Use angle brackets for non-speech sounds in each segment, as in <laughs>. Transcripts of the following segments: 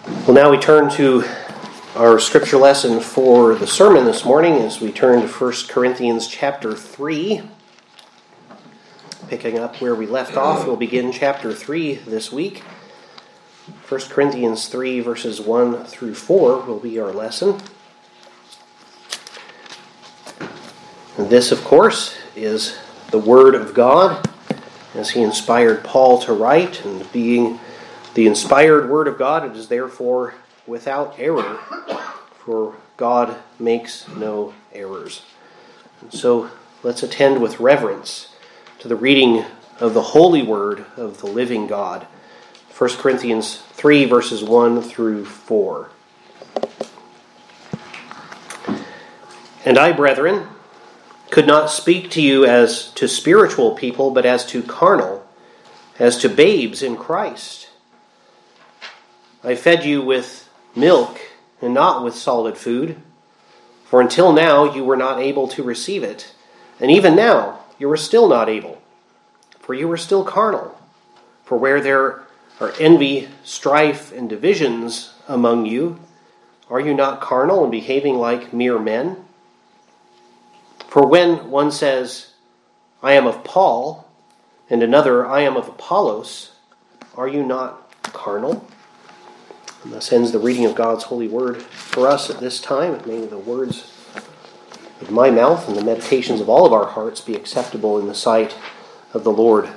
Well, now we turn to our scripture lesson for the sermon this morning as we turn to 1 Corinthians chapter 3. Picking up where we left off, we'll begin chapter 3 this week. 1 Corinthians 3, verses 1 through 4 will be our lesson. And this, of course, is the Word of God as He inspired Paul to write, and being the inspired Word of God, it is therefore without error, for God makes no errors. And so let's attend with reverence to the reading of the holy Word of the living God. 1 Corinthians 3, verses 1 through 4. And I, brethren, could not speak to you as to spiritual people, but as to carnal, as to babes in Christ. I fed you with milk and not with solid food, for until now you were not able to receive it, and even now you are still not able, for you are still carnal. For where there are envy, strife, and divisions among you, are you not carnal and behaving like mere men? For when one says, I am of Paul, and another, I am of Apollos, are you not carnal? And thus ends the reading of God's holy word for us at this time. May the words of my mouth and the meditations of all of our hearts be acceptable in the sight of the Lord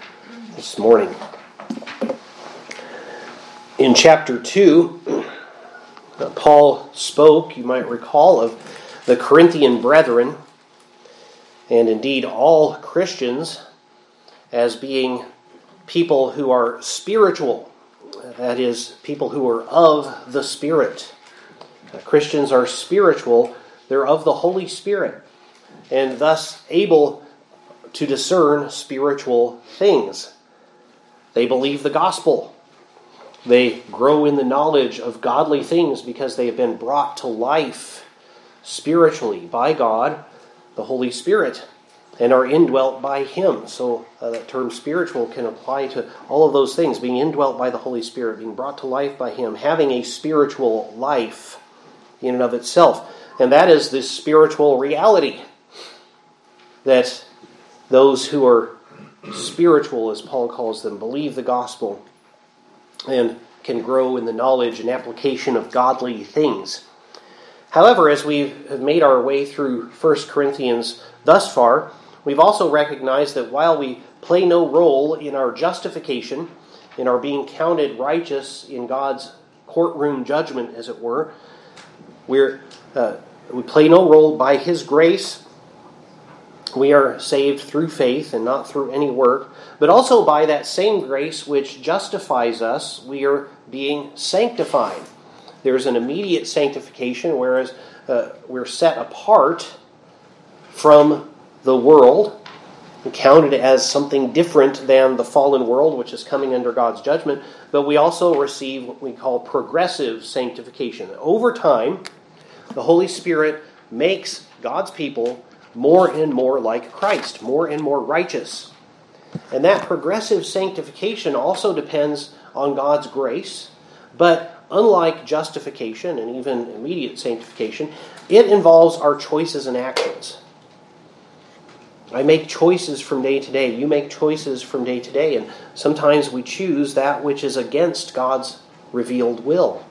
this morning. In chapter 2, uh, Paul spoke, you might recall, of the Corinthian brethren, and indeed all Christians, as being people who are spiritual that is, people who are of the Spirit. Uh, Christians are spiritual, they're of the Holy Spirit, and thus able to discern spiritual things. They believe the gospel. They grow in the knowledge of godly things because they have been brought to life spiritually by God, the Holy Spirit and are indwelt by Him. So uh, that term spiritual can apply to all of those things being indwelt by the Holy Spirit, being brought to life by Him, having a spiritual life in and of itself. And that is this spiritual reality that those who are spiritual, as Paul calls them, believe the gospel and can grow in the knowledge and application of godly things. However, as we have made our way through 1 Corinthians thus far, We've also recognized that while we play no role in our justification, in our being counted righteous in God's courtroom judgment, as it were, we're, uh, we play no role by His grace. We are saved through faith and not through any work, but also by that same grace which justifies us, we are being sanctified. There's an immediate sanctification, whereas uh, we're set apart from the world, counted as something different than the fallen world, which is coming under God's judgment, but we also receive what we call progressive sanctification. Over time, the Holy Spirit makes God's people more and more like Christ, more and more righteous. And that progressive sanctification also depends on God's grace, but unlike justification and even immediate sanctification, it involves our choices and actions. I make choices from day to day. You make choices from day to day. And sometimes we choose that which is against God's revealed will.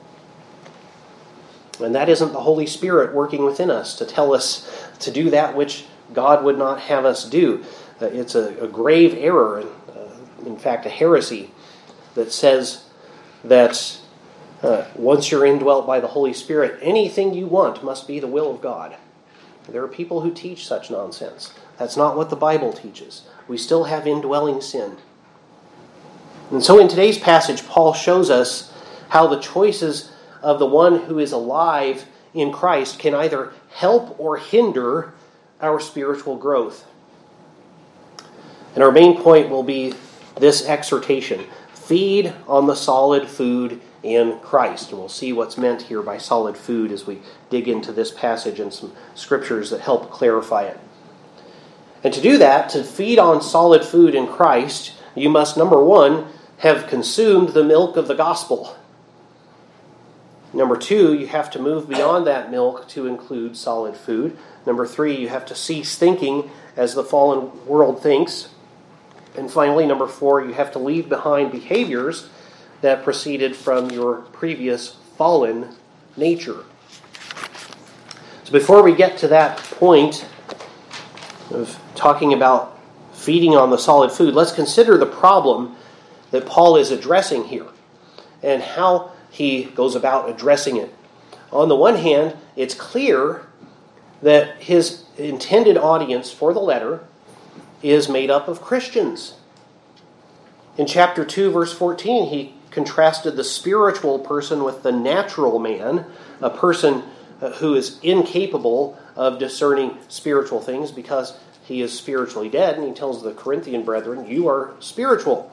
And that isn't the Holy Spirit working within us to tell us to do that which God would not have us do. Uh, it's a, a, grave error, uh, in fact, a heresy that says that uh, once you're indwelt by the Holy Spirit, anything you want must be the will of God. There are people who teach such nonsense. That's not what the Bible teaches. We still have indwelling sin. And so in today's passage, Paul shows us how the choices of the one who is alive in Christ can either help or hinder our spiritual growth. And our main point will be this exhortation feed on the solid food in Christ. And we'll see what's meant here by solid food as we dig into this passage and some scriptures that help clarify it. And to do that, to feed on solid food in Christ, you must, number one, have consumed the milk of the gospel. Number two, you have to move beyond that milk to include solid food. Number three, you have to cease thinking as the fallen world thinks. And finally, number four, you have to leave behind behaviors that proceeded from your previous fallen nature. So before we get to that point of talking about feeding on the solid food, let's consider the problem that Paul is addressing here and how he goes about addressing it. On the one hand, it's clear that his intended audience for the letter is made up of Christians. In chapter 2, verse 14, he contrasted the spiritual person with the natural man, a person uh, who is incapable of discerning spiritual things because he is spiritually dead. And he tells the Corinthian brethren, You are spiritual.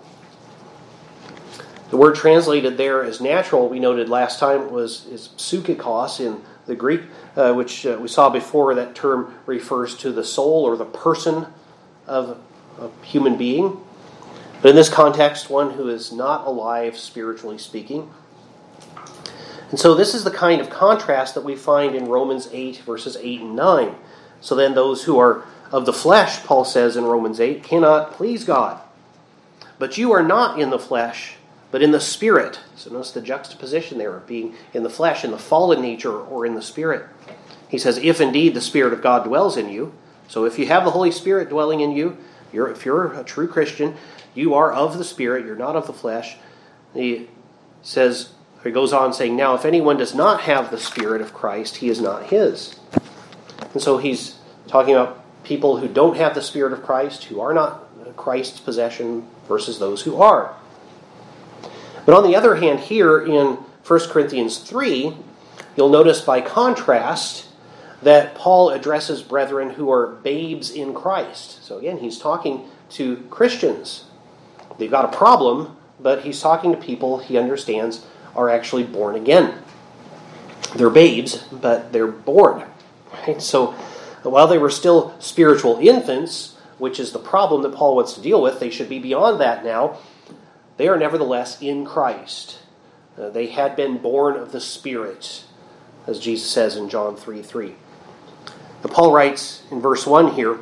The word translated there as natural, we noted last time, was is psychikos in the Greek, uh, which uh, we saw before. That term refers to the soul or the person of a human being. But in this context, one who is not alive, spiritually speaking. And so, this is the kind of contrast that we find in Romans 8, verses 8 and 9. So, then those who are of the flesh, Paul says in Romans 8, cannot please God. But you are not in the flesh but in the spirit. So notice the juxtaposition there of being in the flesh, in the fallen nature, or in the spirit. He says, if indeed the Spirit of God dwells in you, so if you have the Holy Spirit dwelling in you, you're, if you're a true Christian, you are of the Spirit, you're not of the flesh. He says, he goes on saying, Now, if anyone does not have the Spirit of Christ, he is not his. And so he's talking about people who don't have the Spirit of Christ, who are not Christ's possession, versus those who are. But on the other hand, here in 1 Corinthians 3, you'll notice by contrast that Paul addresses brethren who are babes in Christ. So again, he's talking to Christians. They've got a problem, but he's talking to people he understands are actually born again. They're babes, but they're born. Right? So while they were still spiritual infants, which is the problem that Paul wants to deal with, they should be beyond that now they are nevertheless in Christ. Uh, they had been born of the Spirit, as Jesus says in John 3 3. But Paul writes in verse 1 here,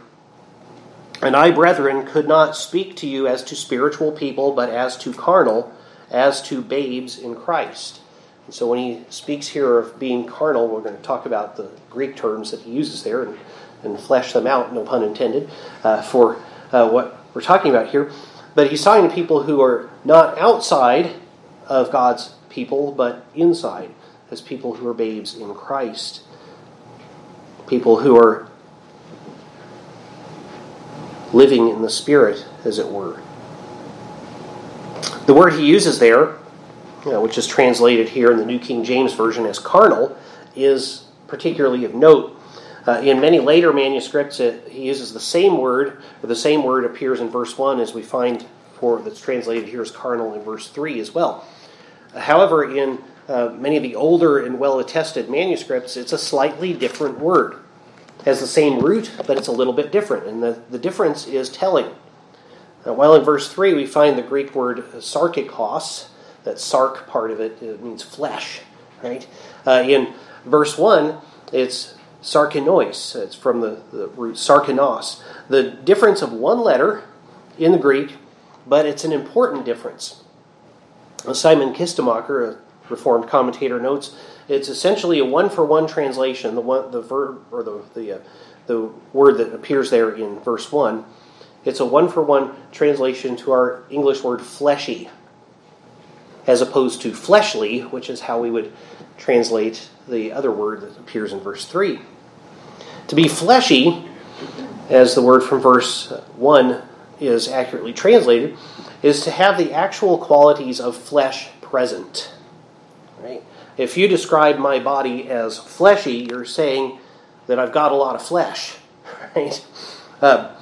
And I, brethren, could not speak to you as to spiritual people, but as to carnal, as to babes in Christ. And so when he speaks here of being carnal, we're going to talk about the Greek terms that he uses there and, and flesh them out, no pun intended, uh, for uh, what we're talking about here. But he's talking to people who are not outside of God's people, but inside, as people who are babes in Christ. People who are living in the Spirit, as it were. The word he uses there, you know, which is translated here in the New King James Version as carnal, is particularly of note. Uh, in many later manuscripts, it, he uses the same word, or the same word appears in verse 1 as we find for that's translated here as carnal in verse 3 as well. Uh, however, in uh, many of the older and well attested manuscripts, it's a slightly different word. Has the same root, but it's a little bit different, and the, the difference is telling. Now, while in verse 3 we find the Greek word sarkikos, that sark part of it, it means flesh, right? Uh, in verse 1, it's sarkinois. It's from the, the root sarkinos. The difference of one letter in the Greek, but it's an important difference. Simon Kistemaker, a Reformed commentator, notes it's essentially a one-for-one translation. The one, the verb or the the uh, the word that appears there in verse one, it's a one-for-one translation to our English word fleshy, as opposed to fleshly, which is how we would translate the other word that appears in verse 3. To be fleshy, as the word from verse 1 is accurately translated, is to have the actual qualities of flesh present. Right? If you describe my body as fleshy, you're saying that I've got a lot of flesh. <laughs> Right? Uh,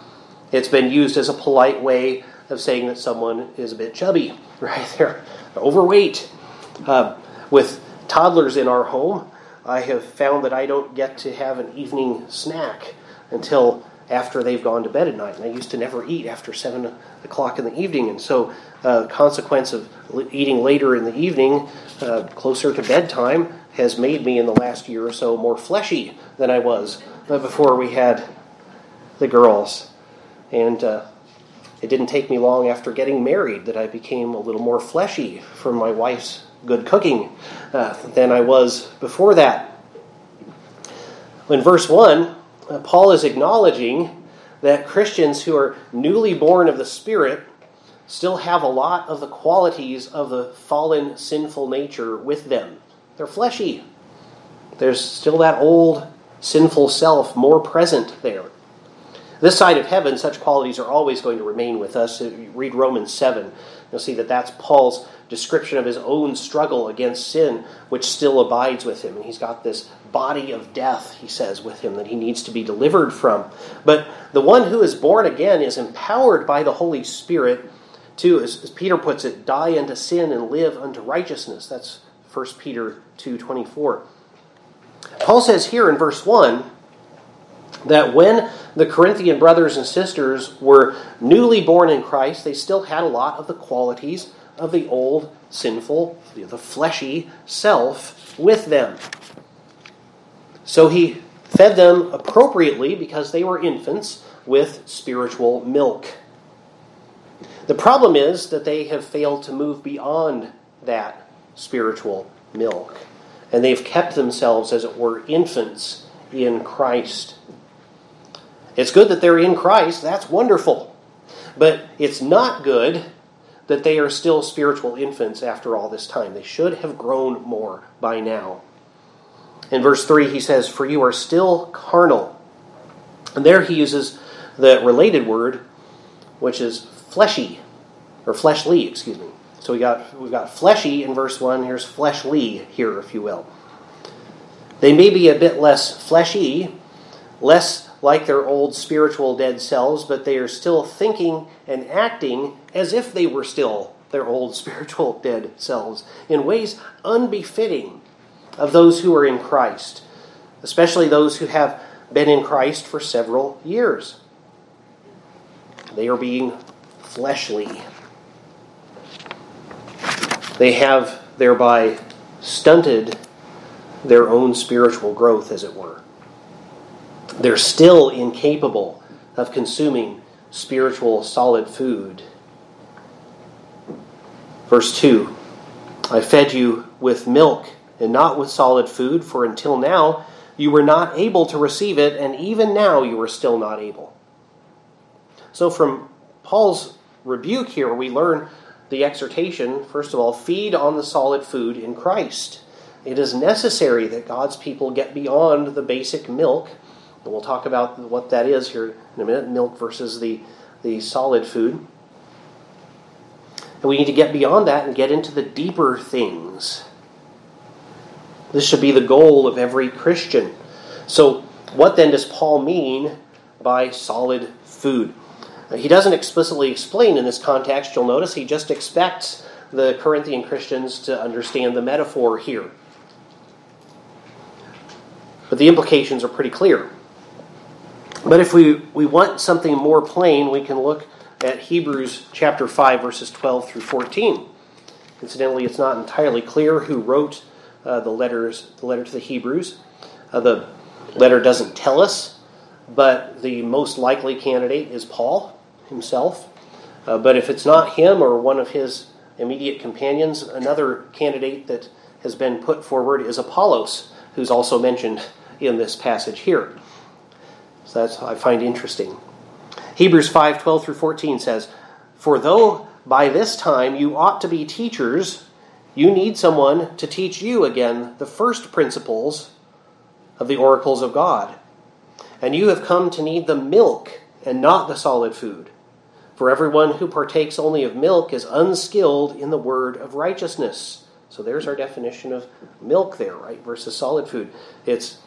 it's been used as a polite way of saying that someone is a bit chubby. <laughs> Right? They're overweight. Uh, with toddlers in our home, I have found that I don't get to have an evening snack until after they've gone to bed at night. And I used to never eat after 7 o'clock in the evening. And so, uh, consequence of eating later in the evening, uh, closer to bedtime, has made me in the last year or so more fleshy than I was before we had the girls. And uh, it didn't take me long after getting married that I became a little more fleshy from my wife's good cooking uh, than I was before that. In verse 1, uh, Uh, Paul is acknowledging that Christians who are newly born of the Spirit still have a lot of the qualities of the fallen, sinful nature with them. They're fleshy. There's still that old sinful self more present there. This side of heaven, such qualities are always going to remain with us. Read Romans 7, you'll see that that's Paul's description of his own struggle against sin, which still abides with him. And he's got this body of death, he says, with him that he needs to be delivered from. But the one who is born again is empowered by the Holy Spirit to, as, Peter puts it, die unto sin and live unto righteousness. That's 1 Peter 2.24. Paul says here in verse 1 that when the Corinthian brothers and sisters were newly born in Christ, they still had a lot of the qualities of the old sinful, the fleshy self with them. So he fed them appropriately because they were infants with spiritual milk. The problem is that they have failed to move beyond that spiritual milk. And they've kept themselves, as it were, infants in Christ. It's good that they're in Christ, that's wonderful. But it's not good that they are still spiritual infants after all this time. They should have grown more by now. In verse 3, he says, For you are still carnal. And there he uses the related word, which is fleshy, or fleshly, excuse me. So we got we've got fleshy in verse one. Here's fleshly here, if you will. They may be a bit less fleshy, less like their old spiritual dead selves, but they are still thinking and acting as if they were still their old <laughs> spiritual dead selves in ways unbefitting of those who are in Christ, especially those who have been in Christ for several years. They are being fleshly. They have thereby stunted their own spiritual growth, as it were. They're still incapable of consuming spiritual solid food. Verse 2 I fed you with milk and not with solid food, for until now you were not able to receive it, and even now you are still not able. So, from Paul's rebuke here, we learn the exhortation, first of all, feed on the solid food in Christ. It is necessary that God's people get beyond the basic milk. And we'll talk about what that is here in a minute milk versus the, the solid food. And we need to get beyond that and get into the deeper things. This should be the goal of every Christian. So, what then does Paul mean by solid food? He doesn't explicitly explain in this context, you'll notice, he just expects the Corinthian Christians to understand the metaphor here. But the implications are pretty clear. But if we, we want something more plain, we can look at Hebrews chapter 5, verses 12 through 14. Incidentally, it's not entirely clear who wrote uh, the letters, the letter to the Hebrews. Uh, the letter doesn't tell us, but the most likely candidate is Paul himself. Uh, but if it's not him or one of his immediate companions, another candidate that has been put forward is Apollos, who's also mentioned in this passage here. So that's I find interesting. Hebrews 5 12 through 14 says, For though by this time you ought to be teachers, you need someone to teach you again the first principles of the oracles of God. And you have come to need the milk and not the solid food. For everyone who partakes only of milk is unskilled in the word of righteousness. So there's our definition of milk there, right, versus solid food. It's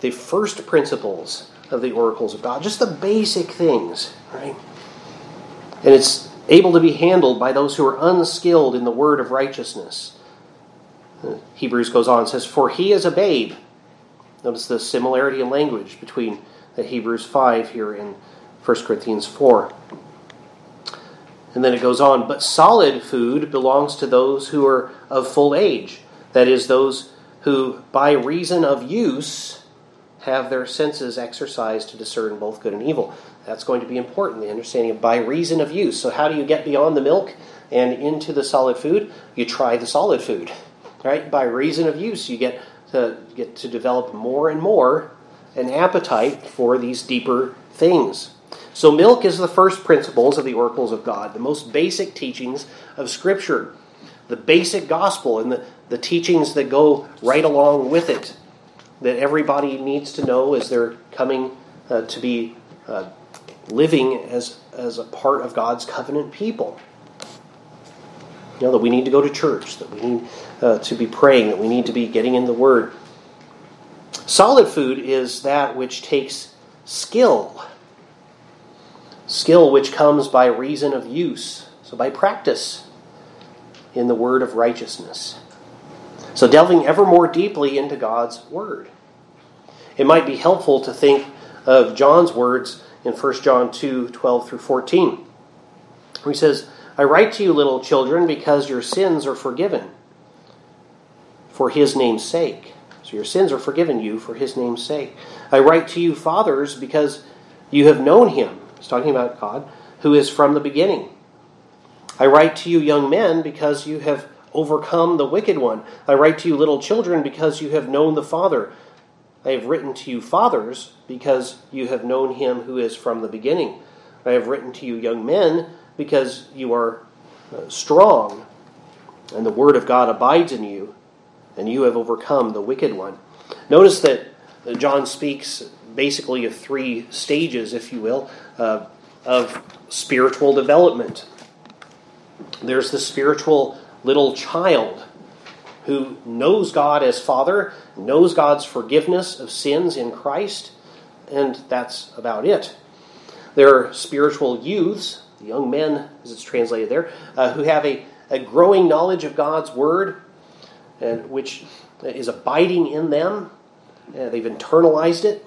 the first principles of the oracles of God, just the basic things, right? And it's able to be handled by those who are unskilled in the word of righteousness. Uh, Hebrews goes on and says, For he is a babe. Notice the similarity in language between the Hebrews 5 here in 1 Corinthians 4. And then it goes on, but solid food belongs to those who are of full age, that is, those who, by reason of use, have their senses exercised to discern both good and evil. That's going to be important, the understanding of by reason of use. So, how do you get beyond the milk and into the solid food? You try the solid food. Right? By reason of use, you get to get to develop more and more an appetite for these deeper things. So, milk is the first principles of the oracles of God, the most basic teachings of Scripture, the basic gospel, and the, the teachings that go right along with it that everybody needs to know as they're coming uh, to be uh, living as, as a part of God's covenant people. You know, that we need to go to church, that we need uh, to be praying, that we need to be getting in the Word. Solid food is that which takes skill skill which comes by reason of use, so by practice in the word of righteousness. So, delving ever more deeply into God's word. It might be helpful to think of John's words in 1 John 2 12 through 14. He says, I write to you, little children, because your sins are forgiven for his name's sake. So, your sins are forgiven you for his name's sake. I write to you, fathers, because you have known him He's talking about God, who is from the beginning. I write to you, young men, because you have overcome the wicked one. I write to you, little children, because you have known the Father. I have written to you, fathers, because you have known him who is from the beginning. I have written to you, young men, because you are uh, strong, and the word of God abides in you, and you have overcome the wicked one. Notice that John speaks basically of three stages, if you will, uh, of spiritual development. There's the spiritual little child who knows God as Father, knows God's forgiveness of sins in Christ, and that's about it. There are spiritual youths, young men, as it's translated there, uh, who have a, a growing knowledge of God's Word, and which is abiding in them. Uh, they've internalized it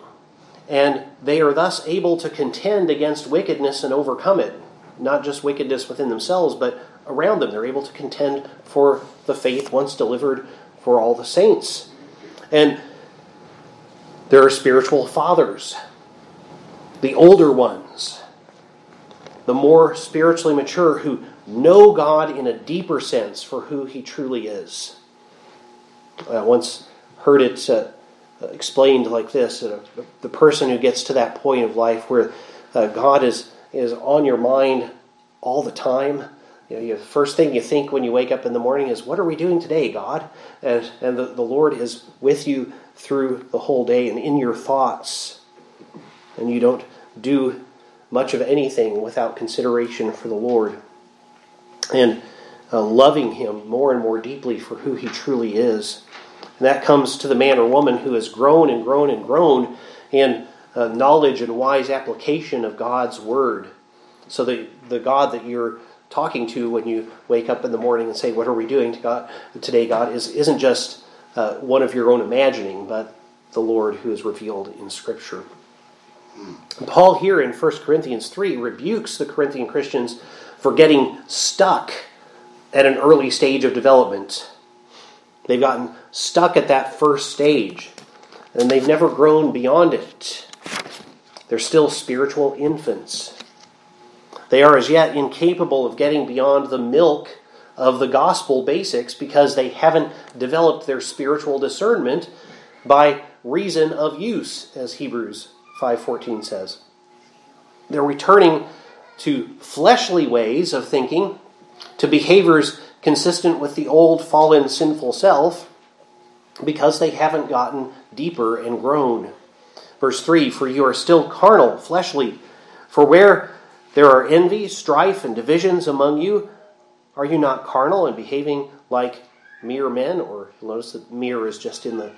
and they are thus able to contend against wickedness and overcome it. Not just wickedness within themselves, but around them. They're able to contend for the faith once delivered for all the saints. And there are spiritual fathers, the older ones, the more spiritually mature who know God in a deeper sense for who He truly is. I once heard it uh, explained like this that the person who gets to that point of life where uh, God is, is on your mind all the time. The first thing you think when you wake up in the morning is, What are we doing today, God? And, and the, the Lord is with you through the whole day and in your thoughts. And you don't do much of anything without consideration for the Lord. And uh, loving Him more and more deeply for who He truly is. And that comes to the man or woman who has grown and grown and grown in uh, knowledge and wise application of God's Word. So the, the God that you're talking to when you wake up in the morning and say, What are we doing to God, today, God, is, isn't just uh, one of your own imagining, but the Lord who is revealed in Scripture. Paul here in 1 Corinthians 3 rebukes the Corinthian Christians for getting stuck at an early stage of development. They've gotten stuck at that first stage, and they've never grown beyond it. They're still spiritual infants. They are as yet incapable of getting beyond the milk of the gospel basics because they haven't developed their spiritual discernment by reason of use as Hebrews 5:14 says. They're returning to fleshly ways of thinking, to behaviors consistent with the old fallen sinful self because they haven't gotten deeper and grown. Verse 3 For you are still carnal, fleshly. For where there are envy, strife, and divisions among you, are you not carnal and behaving like mere men? Or notice that mere is just in the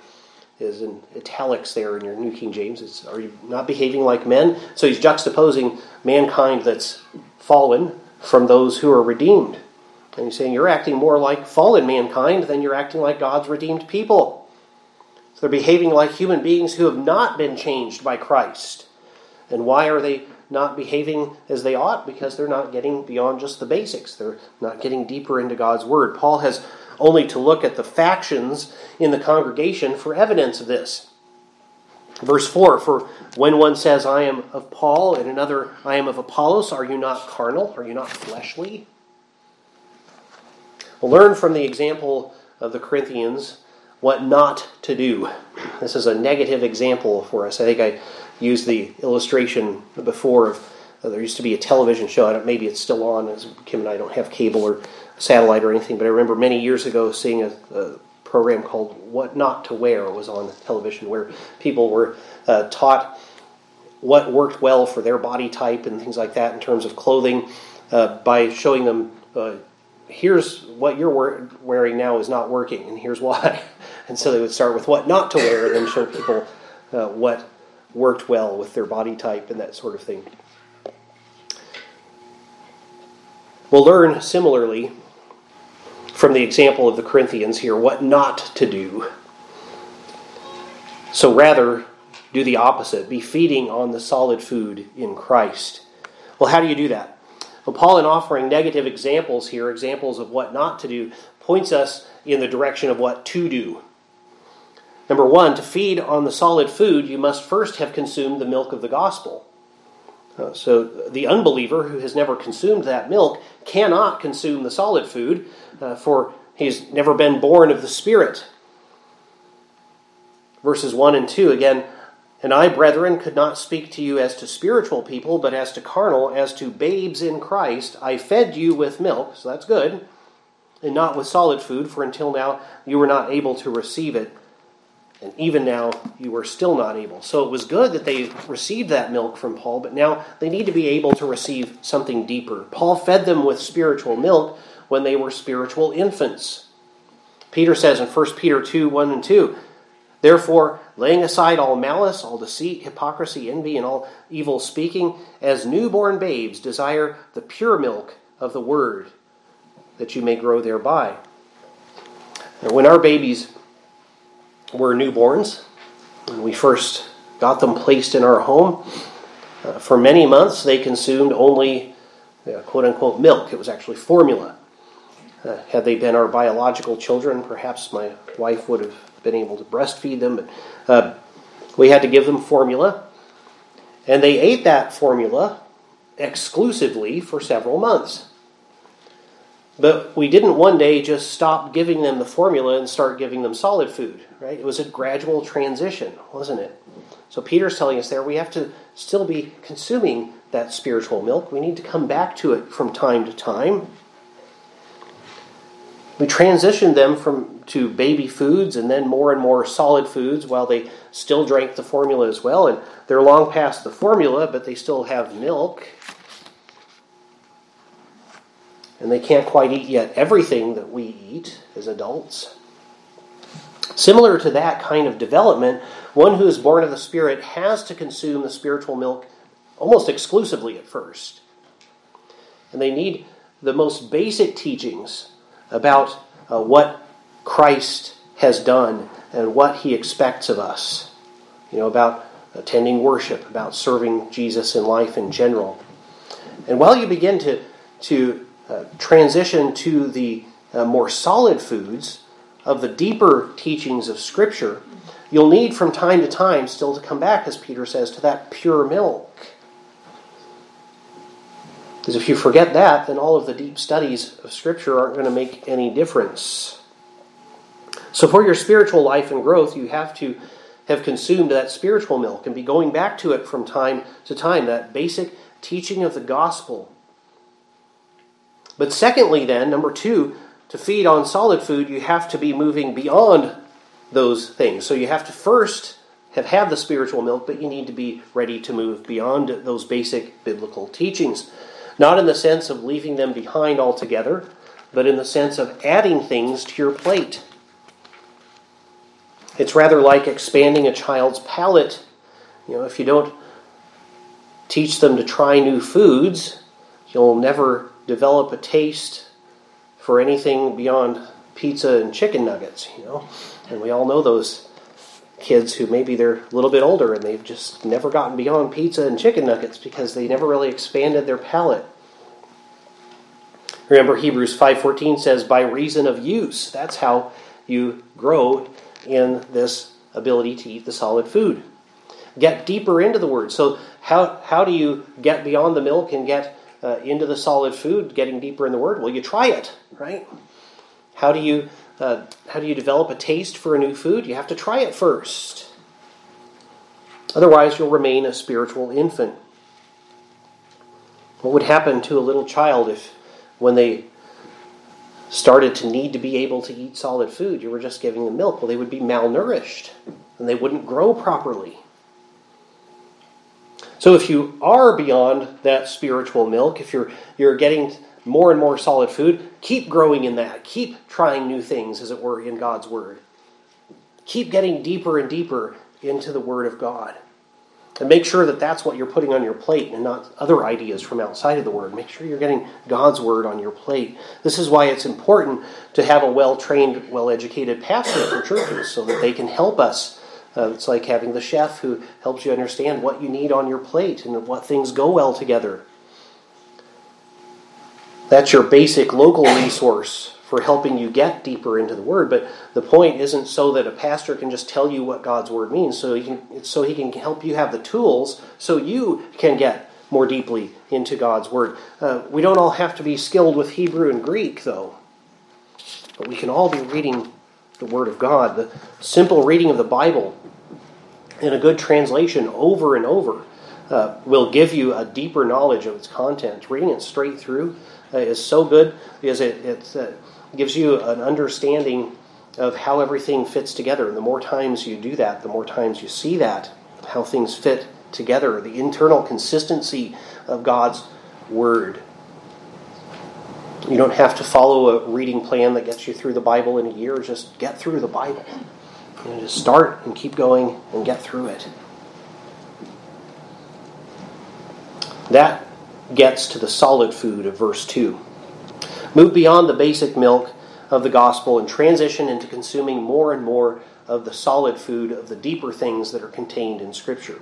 is in italics there in your New King James. It's, are you not behaving like men? So he's juxtaposing mankind that's fallen from those who are redeemed. And he's saying you're acting more like fallen mankind than you're acting like God's redeemed people. So they're behaving like human beings who have not been changed by Christ, And why are they not behaving as they ought? Because they're not getting beyond just the basics. They're not getting deeper into God's Word. Paul has only to look at the factions in the congregation for evidence of this. Verse 4 For when one says, I am of Paul, and another, I am of Apollos, are you not carnal? Are you not fleshly? We'll learn from the example of the Corinthians what not to do. This is a negative example for us. I think I used the illustration before of uh, there used to be a television show. I don't, maybe it's still on. As Kim and I don't have cable or satellite or anything, but I remember many years ago seeing a, a program called "What Not to Wear" was on television, where people were uh, taught what worked well for their body type and things like that in terms of clothing uh, by showing them. Uh, here's what you're wearing now is not working, and here's why. <laughs> And so they would start with what not to wear, and then show people uh, what worked well with their body type and that sort of thing. We'll learn similarly from the example of the Corinthians here what not to do. So rather, do the opposite be feeding on the solid food in Christ. Well, how do you do that? Well, Paul, in offering negative examples here, examples of what not to do, points us in the direction of what to do. Number one, to feed on the solid food, you must first have consumed the milk of the gospel. Uh, so the unbeliever who has never consumed that milk cannot consume the solid food, uh, for he's never been born of the Spirit. Verses 1 and 2 again, and I, brethren, could not speak to you as to spiritual people, but as to carnal, as to babes in Christ. I fed you with milk, so that's good, and not with solid food, for until now you were not able to receive it and even now, you are still not able. So it was good that they received that milk from Paul, but now they need to be able to receive something deeper. Paul fed them with spiritual milk when they were spiritual infants. Peter says in 1 Peter 2 1 and 2, Therefore, laying aside all malice, all deceit, hypocrisy, envy, and all evil speaking, as newborn babes desire the pure milk of the word, that you may grow thereby. And when our babies were newborns. When we first got them placed in our home, uh, for many months they consumed only uh, quote unquote milk. It was actually formula. Uh, had they been our biological children, perhaps my wife would have been able to breastfeed them, but uh, we had to give them formula. And they ate that formula exclusively for several months. But we didn't one day just stop giving them the formula and start giving them solid food, right? It was a gradual transition, wasn't it? So Peter's telling us there we have to still be consuming that spiritual milk. We need to come back to it from time to time. We transitioned them from to baby foods and then more and more solid foods while they still drank the formula as well. And they're long past the formula, but they still have milk and they can't quite eat yet everything that we eat as adults. Similar to that kind of development, one who is born of the Spirit has to consume the spiritual milk almost exclusively at first. And they need the most basic teachings about uh, what Christ has done and what he expects of us. You know, about attending worship, about serving Jesus in life in general. And while you begin to, to uh, transition to the uh, more solid foods of the deeper teachings of Scripture, you'll need from time to time still to come back, as Peter says, to that pure milk. Because if you forget that, then all of the deep studies of Scripture aren't going to make any difference. So, for your spiritual life and growth, you have to have consumed that spiritual milk and be going back to it from time to time, that basic teaching of the gospel but secondly, then, number two, to feed on solid food, you have to be moving beyond those things. So you have to first have had the spiritual milk, but you need to be ready to move beyond those basic biblical teachings. Not in the sense of leaving them behind altogether, but in the sense of adding things to your plate. It's rather like expanding a child's palate. You know, if you don't teach them to try new foods, you'll never develop a taste for anything beyond pizza and chicken nuggets, you know. And we all know those kids who maybe they're a little bit older and they've just never gotten beyond pizza and chicken nuggets because they never really expanded their palate. Remember Hebrews 5:14 says by reason of use. That's how you grow in this ability to eat the solid food. Get deeper into the word. So how how do you get beyond the milk and get uh, into the solid food, getting deeper in the word? Well, you try it, right? How do you uh, how do you develop a taste for a new food? You have to try it first. Otherwise, you'll remain a spiritual infant. What would happen to a little child if, when they started to need to be able to eat solid food, you were just giving them milk? Well, they would be malnourished and they wouldn't grow properly. So if you are beyond that spiritual milk, if you're you're getting more and more solid food, keep growing in that. Keep trying new things, as it were, in God's Word. Keep getting deeper and deeper into the Word of God. And make sure that that's what you're putting on your plate and not other ideas from outside of the Word. Make sure you're getting God's Word on your plate. This is why it's important to have a well trained, well educated pastor for churches so that they can help us. Uh, it's like having the chef who helps you understand what you need on your plate and what things go well together. That's your basic local resource for helping you get deeper into the Word. But the point isn't so that a pastor can just tell you what God's Word means. So he can, so he can help you have the tools so you can get more deeply into God's Word. Uh, we don't all have to be skilled with Hebrew and Greek, though. But we can all be reading the Word of God. The simple reading of the Bible in a good translation over and over uh, will give you a deeper knowledge of its content. Reading it straight through uh, is so good because it, it uh, gives you an understanding of how everything fits together. And the more times you do that, the more times you see that, how things fit together, the internal consistency of God's Word. You don't have to follow a reading plan that gets you through the Bible in a year. Just get through the Bible. You know, just start and keep going and get through it. That gets to the solid food of verse 2. Move beyond the basic milk of the gospel and transition into consuming more and more of the solid food of the deeper things that are contained in Scripture.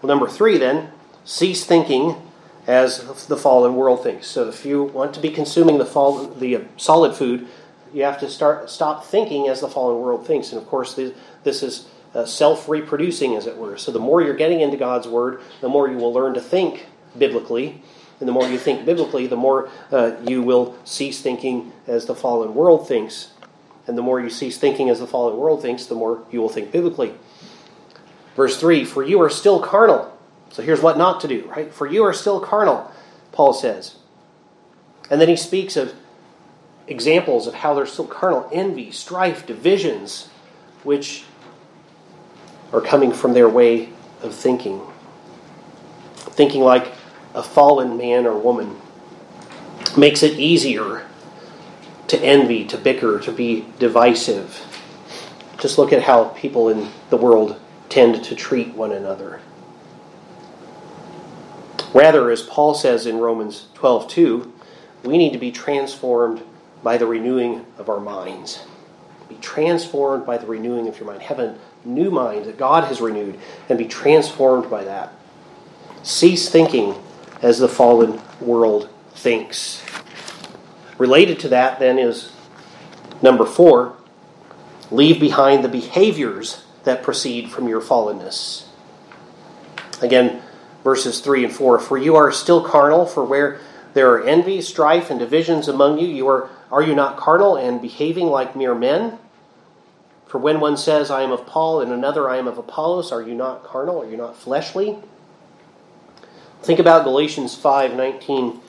Well, number three, then, cease thinking as the fallen world thinks. So, if you want to be consuming the, fall, the uh, solid food, you have to start stop thinking as the fallen world thinks. And of course, this, is uh, self reproducing, as it were. So, the more you're getting into God's Word, the more you will learn to think biblically. And the more you think biblically, the more uh, you will cease thinking as the fallen world thinks. And the more you cease thinking as the fallen world thinks, the more you will think biblically. Verse 3 For you are still carnal. So here's what not to do, right? For you are still carnal, Paul says. And then he speaks of examples of how they're still carnal envy, strife, divisions, which are coming from their way of thinking. Thinking like a fallen man or woman makes it easier to envy, to bicker, to be divisive. Just look at how people in the world tend to treat one another. Rather, as Paul says in Romans 12:2, we need to be transformed by the renewing of our minds. Be transformed by the renewing of your mind. Have a new mind that God has renewed and be transformed by that. Cease thinking as the fallen world thinks. Related to that, then, is number four leave behind the behaviors that proceed from your fallenness. Again, verses 3 and 4 For you are still carnal, for where there are envy, strife, and divisions among you, you are, are you not carnal and behaving like mere men? For when one says, I am of Paul, and another, I am of Apollos, are you not carnal? Are you not fleshly? Think about Galatians 5 19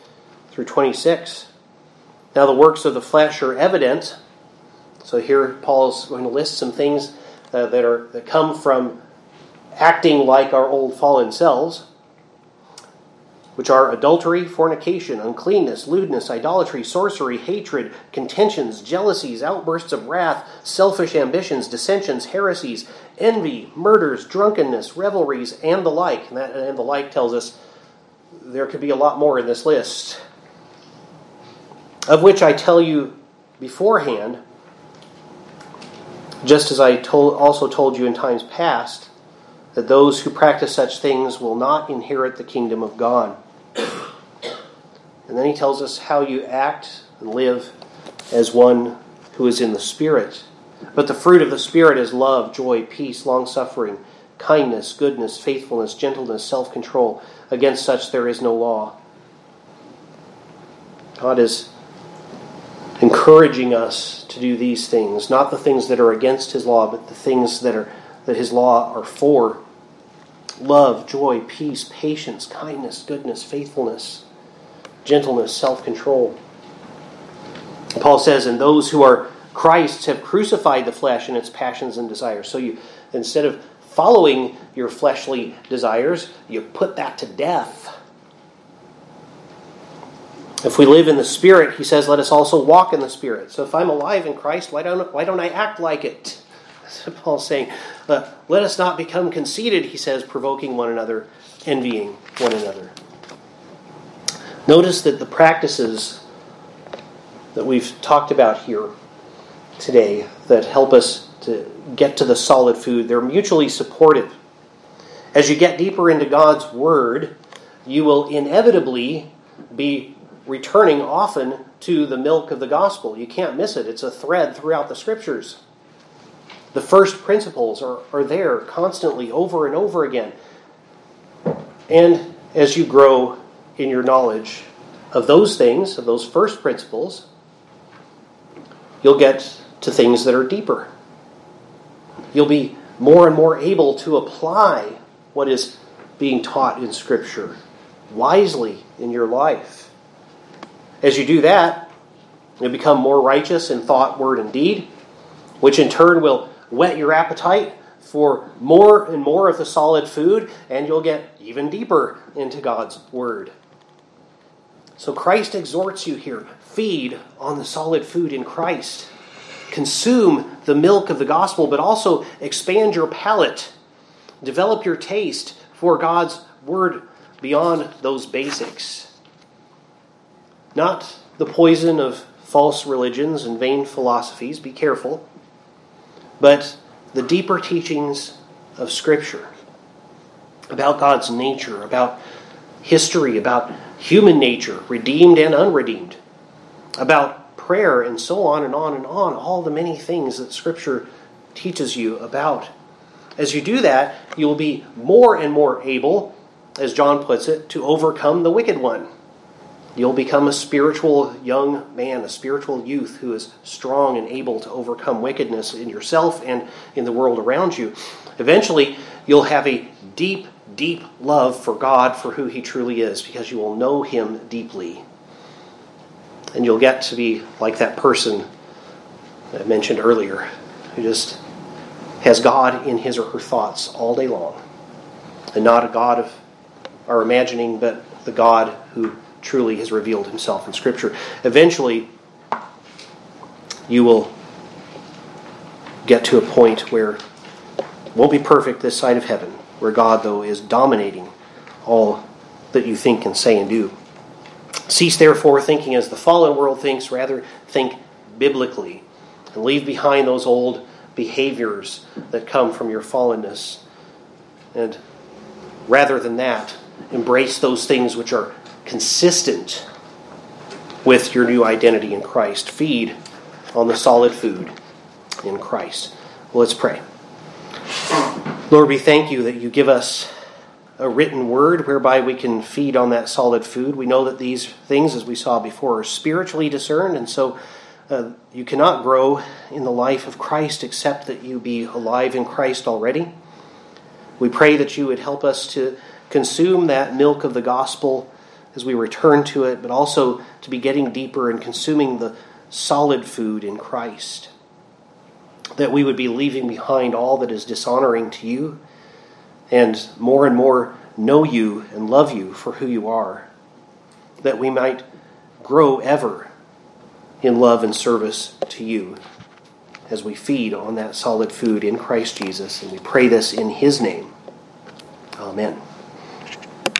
through 26. Now, the works of the flesh are evident. So, here Paul is going to list some things uh, that, are, that come from acting like our old fallen selves, which are adultery, fornication, uncleanness, lewdness, idolatry, sorcery, hatred, contentions, jealousies, outbursts of wrath, selfish ambitions, dissensions, heresies, envy, murders, drunkenness, revelries, and the like. And, that, and the like tells us there could be a lot more in this list, of which I tell you beforehand, Just as I told, also told you in times past, that those who practice such things will not inherit the kingdom of God. And then he tells us how you act and live as one who is in the Spirit. But the fruit of the Spirit is love, joy, peace, long suffering, kindness, goodness, faithfulness, gentleness, self control. Against such there is no law. God is encouraging us to do these things, not the things that are against his law, but the things that are that his law are for. Love, joy, peace, patience, kindness, goodness, faithfulness, gentleness, self-control. Paul says, "And those who are Christ's have crucified the flesh and its passions and desires." So you instead of following your fleshly desires, you put that to death if we live in the Spirit, he says, let us also walk in the Spirit. So if I'm alive in Christ, why don't, why don't I act like it? <laughs> Paul's saying. Uh, let us not become conceited, he says, provoking one another, envying one another. Notice that the practices that we've talked about here today that help us to get to the solid food, they're mutually supportive. As you get deeper into God's Word, you will inevitably be returning often to the milk of the gospel. You can't miss it, it's a thread throughout the scriptures. The first principles are, are there constantly, over and over again. And as you grow in your knowledge of those things, of those first principles, you'll get to things that are deeper. You'll be more and more able to apply what is being taught in Scripture wisely in your life. As you do that, you'll become more righteous in thought, word, and deed, which in turn will whet your appetite for more and more of the solid food, and you'll get even deeper into God's Word. So Christ exhorts you here feed on the solid food in Christ. Consume the milk of the gospel, but also expand your palate. Develop your taste for God's Word beyond those basics. Not the poison of false religions and vain philosophies, be careful, but the deeper teachings of Scripture about God's nature, about history, about human nature, redeemed and unredeemed, about prayer, and so on and on and on, all the many things that Scripture teaches you about. As you do that, you will be more and more able, as John puts it, to overcome the wicked one. You'll become a spiritual young man, a spiritual youth who is strong and able to overcome wickedness in yourself and in the world around you. Eventually, you'll have a deep, deep love for God for who He truly is because you will know Him deeply. And you'll get to be like that person I mentioned earlier who just has God in his or her thoughts all day long. And not a God of our imagining, but the God who truly has revealed himself in Scripture. Eventually, you will get to a point where won't be perfect this side of heaven, where God, though, is dominating all that you think and say and do. Cease, therefore, thinking as the fallen world thinks, rather think biblically, and leave behind those old behaviors that come from your fallenness. And rather than that, embrace those things which are consistent with your new identity in Christ. Feed on the solid food in Christ. Well, let's pray. Lord, we thank you that you give us a written word whereby we can feed on that solid food. We know that these things, as we saw before, are spiritually discerned, and so uh, you cannot grow in the life of Christ except that you be alive in Christ already. We pray that you would help us to consume that milk of the gospel as we return to it, but also to be getting deeper and consuming the solid food in Christ. That we would be leaving behind all that is dishonoring to you and more and more know you and love you for who you are. That we might grow ever in love and service to you as we feed on that solid food in Christ Jesus. And we pray this in His name. Amen.